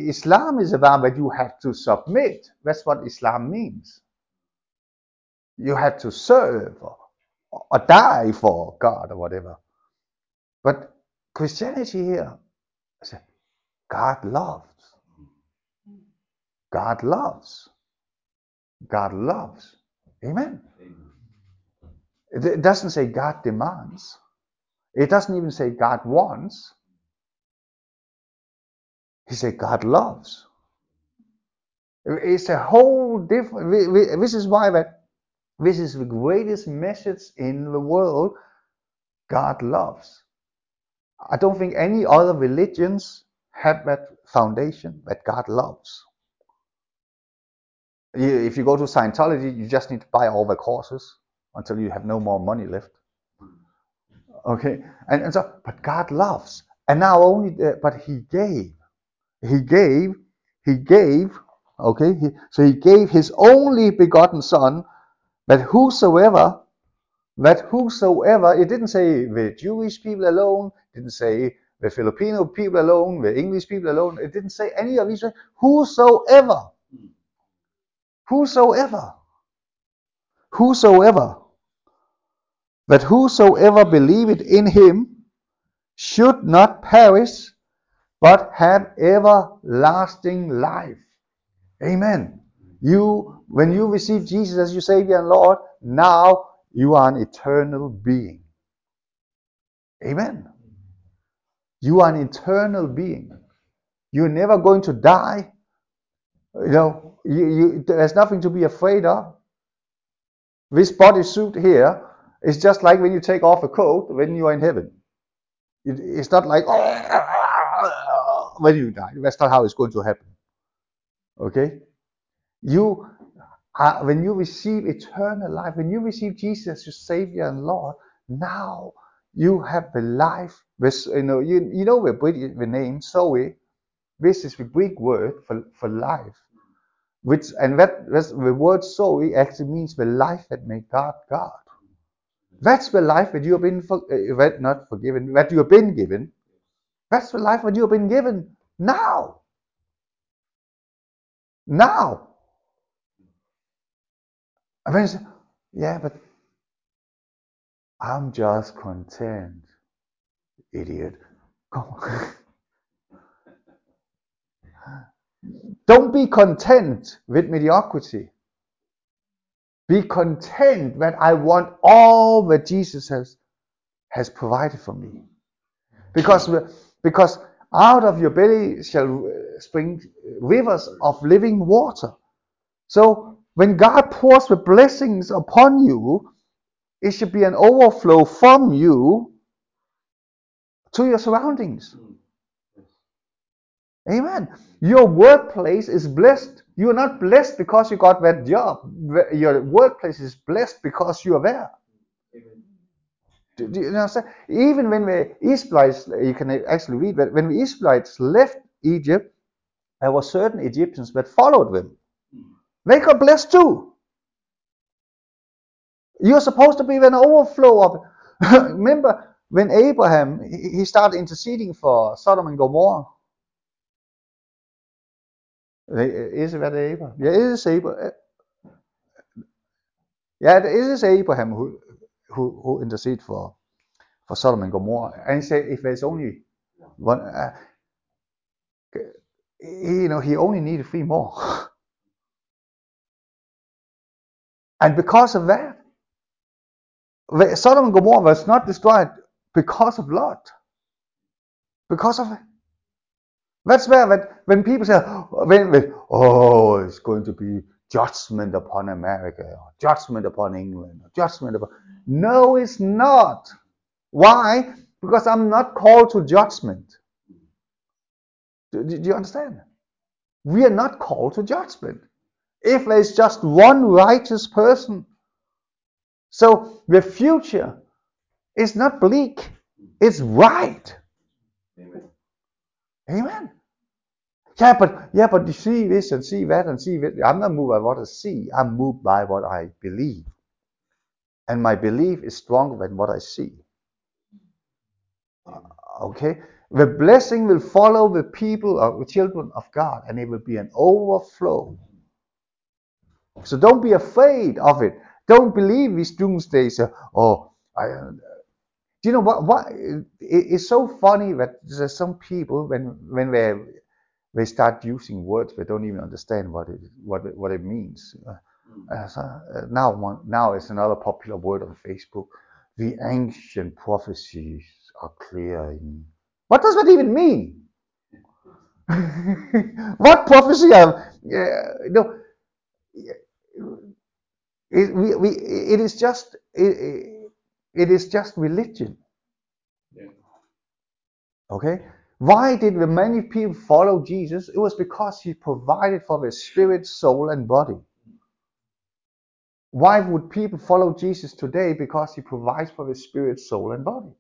Islam is about that you have to submit. That's what Islam means. You have to serve or, or die for God or whatever. But Christianity here, God loves. God loves. God loves. Amen. It doesn't say God demands. It doesn't even say God wants. He said God loves. It's a whole different. This is why that this is the greatest message in the world. God loves. I don't think any other religions have that foundation that God loves. If you go to Scientology, you just need to buy all the courses until you have no more money left. Okay, and, and so, but God loves, and now only, the, but He gave, He gave, He gave. Okay, he, so He gave His only begotten Son, that whosoever, that whosoever, it didn't say the Jewish people alone, didn't say the Filipino people alone, the English people alone, it didn't say any of these. Whosoever, whosoever, whosoever that whosoever believeth in him should not perish, but have everlasting life. Amen. You, when you receive Jesus as your Savior and Lord, now you are an eternal being. Amen. You are an eternal being. You're never going to die. You know, you, you, there's nothing to be afraid of. This bodysuit here it's just like when you take off a coat when you are in heaven. It, it's not like when you die. That's not how it's going to happen. Okay? You are, when you receive eternal life, when you receive Jesus as your Savior and Lord, now you have the life. This, you know, you, you know the, the name Zoe. This is the Greek word for, for life. Which and that the word Zoe actually means the life that made God God. That's the life that you have been for, uh, not forgiven, that you have been given. That's the life that you have been given now. Now. Then say, yeah, but I'm just content. Idiot. Come on. <laughs> Don't be content with mediocrity. Be content that I want all that Jesus has, has provided for me. Because, because out of your belly shall uh, spring rivers of living water. So when God pours the blessings upon you, it should be an overflow from you to your surroundings. Amen. Your workplace is blessed. You are not blessed because you got that job. Your workplace is blessed because you are there. Do, do you understand? Even when the Israelites, you can actually read that when the Israelites left Egypt, there were certain Egyptians that followed them. They got blessed too. You're supposed to be an overflow of. <laughs> Remember when Abraham he started interceding for Sodom and Gomorrah. Is it that Abraham? Yeah, it is Abraham. Yeah, it is Abraham who, who interceded for for Sodom and Gomorrah. And he said, if there's only one, uh, you know, he only needed three more. <laughs> and because of that, Sodom and Gomorrah was not destroyed because of Lot. Because of. That's where when, when people say, when, oh, it's going to be judgment upon America, or judgment upon England, or judgment upon. No, it's not. Why? Because I'm not called to judgment. Do, do you understand? We are not called to judgment. If there's just one righteous person, so the future is not bleak, it's bright. Amen. Amen. Yeah, but yeah, but you see this and see that and see that. I'm not moved by what I see. I'm moved by what I believe. And my belief is stronger than what I see. Uh, okay? The blessing will follow the people or the children of God, and it will be an overflow. So don't be afraid of it. Don't believe these doomsdays. Uh, oh, I, uh, do you know what? What it, it's so funny that there's some people when when they they start using words they don't even understand what it what it, what it means. Uh, uh, now one, now it's another popular word on Facebook. The ancient prophecies are clear. In, what does that even mean? <laughs> what prophecy are uh, no? It, we, we, it is just it, it is just religion. Yeah. Okay. Why did the many people follow Jesus? It was because he provided for their spirit, soul, and body. Why would people follow Jesus today? Because he provides for their spirit, soul, and body.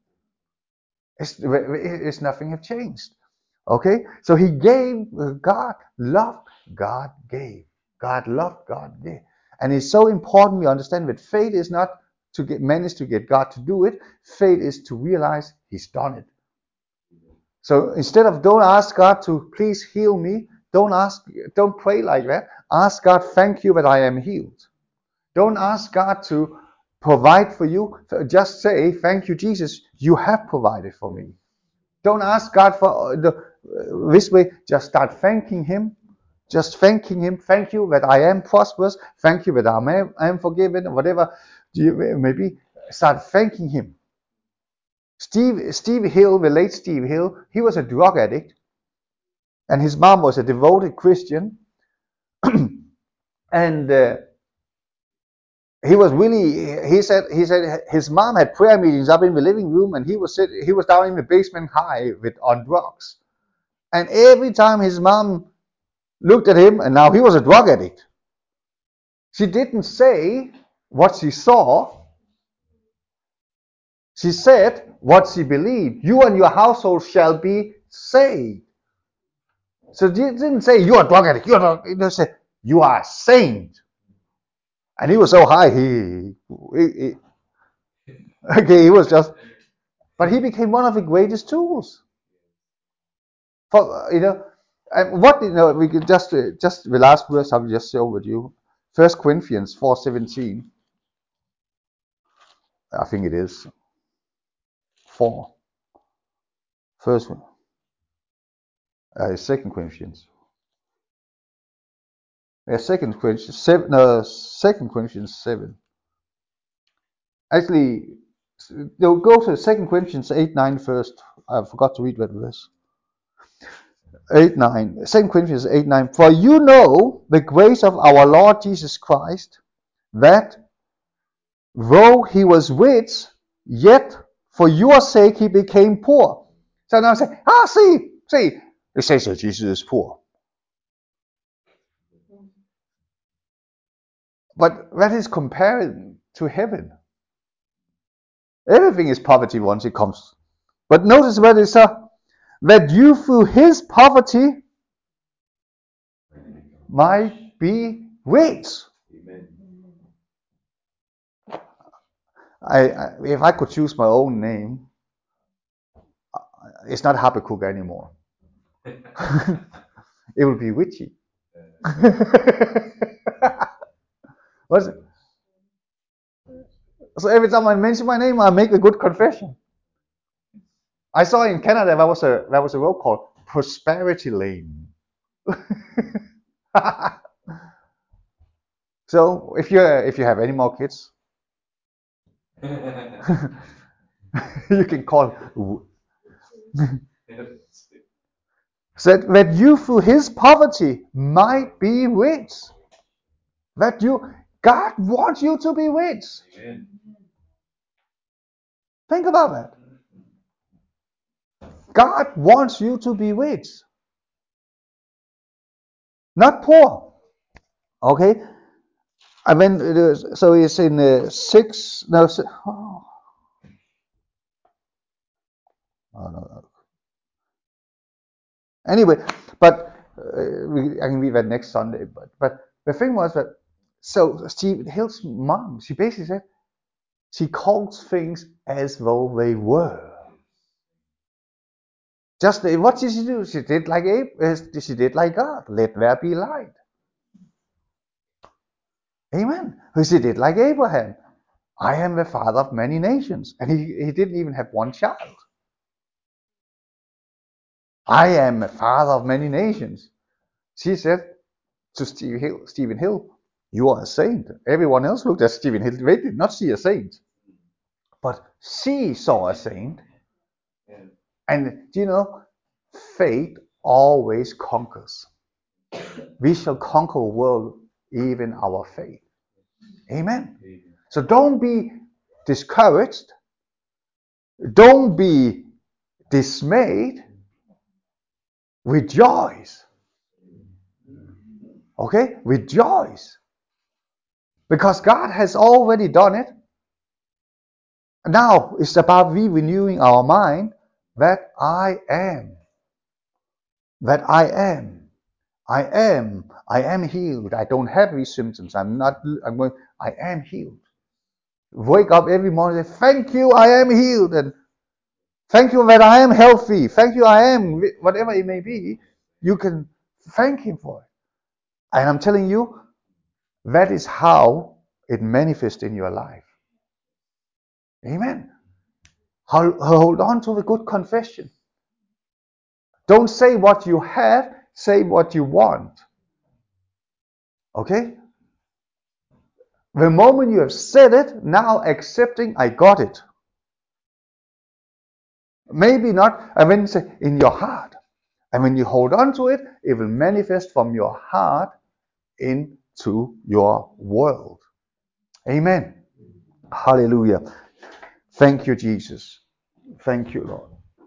It's, it's nothing have changed. Okay? So he gave, God loved, God gave. God loved, God gave. And it's so important we understand that faith is not to get manage to get God to do it. Faith is to realize He's done it. So instead of don't ask God to please heal me, don't ask, don't pray like that. Ask God, thank you that I am healed. Don't ask God to provide for you. Just say, thank you, Jesus, you have provided for me. Don't ask God for uh, the uh, this way. Just start thanking Him. Just thanking Him. Thank you that I am prosperous. Thank you that I am, I am forgiven. Whatever you maybe start thanking Him. Steve, Steve Hill, the late Steve Hill, he was a drug addict, and his mom was a devoted Christian, <clears throat> and uh, he was really. He said he said his mom had prayer meetings up in the living room, and he was he was down in the basement high with on drugs, and every time his mom looked at him, and now he was a drug addict. She didn't say what she saw. She said what she believed. You and your household shall be saved. So she didn't say you're a drug addict. You're not. He said you are a saint. And he was so high. He, he, he <laughs> okay. He was just. But he became one of the greatest tools. For you know, what you know, we could just just the last verse I'll just share with you. First Corinthians four seventeen. I think it is. 4. First one. Uh, Second Corinthians. Yeah, Second Corinthians seven. No, Second Corinthians seven. Actually, they'll go to Second Corinthians 8 9 first. I forgot to read that verse. 8 9. 2 Corinthians 8 9. For you know the grace of our Lord Jesus Christ, that though he was rich, yet for your sake he became poor. So now I say, ah, see, see, it says that Jesus is poor. But that is compared to heaven. Everything is poverty once it comes. But notice what it says that you through his poverty might be rich. I, I, if I could choose my own name, it's not Habakkuk anymore. <laughs> it would be Witchy. <laughs> What's it? So every time I mention my name, I make a good confession. I saw in Canada there was a there was a road called Prosperity Lane. <laughs> so if you if you have any more kids, <laughs> you can call <laughs> said that you through his poverty might be rich. That you, God wants you to be rich. Amen. Think about that. God wants you to be rich, not poor. Okay? I mean, so it's in uh, six, no, six, oh. oh, no, no. Anyway, but uh, we, I can read that next Sunday. But but the thing was that so Steve Hill's mom, she basically said she calls things as though they were. Just what did she do? She did like Abe. Uh, she did like God. Let there be light. Amen. She did like Abraham. I am the father of many nations. And he, he didn't even have one child. I am a father of many nations. She said to Stephen Hill, Stephen Hill, You are a saint. Everyone else looked at Stephen Hill. They did not see a saint. But she saw a saint. And do you know, faith always conquers. We shall conquer the world, even our faith. Amen. So don't be discouraged. Don't be dismayed. Rejoice. Okay? Rejoice. Because God has already done it. Now it's about re renewing our mind that I am. That I am. I am. I am healed. I don't have these symptoms. I'm not. I'm going. I am healed. Wake up every morning say, "Thank you, I am healed," and thank you that I am healthy. Thank you, I am whatever it may be. You can thank Him for it. And I'm telling you, that is how it manifests in your life. Amen. Hold on to the good confession. Don't say what you have, say what you want. Okay? The moment you have said it, now accepting, I got it. Maybe not, I mean, say in your heart. And when you hold on to it, it will manifest from your heart into your world. Amen. Hallelujah. Thank you, Jesus. Thank you, Lord.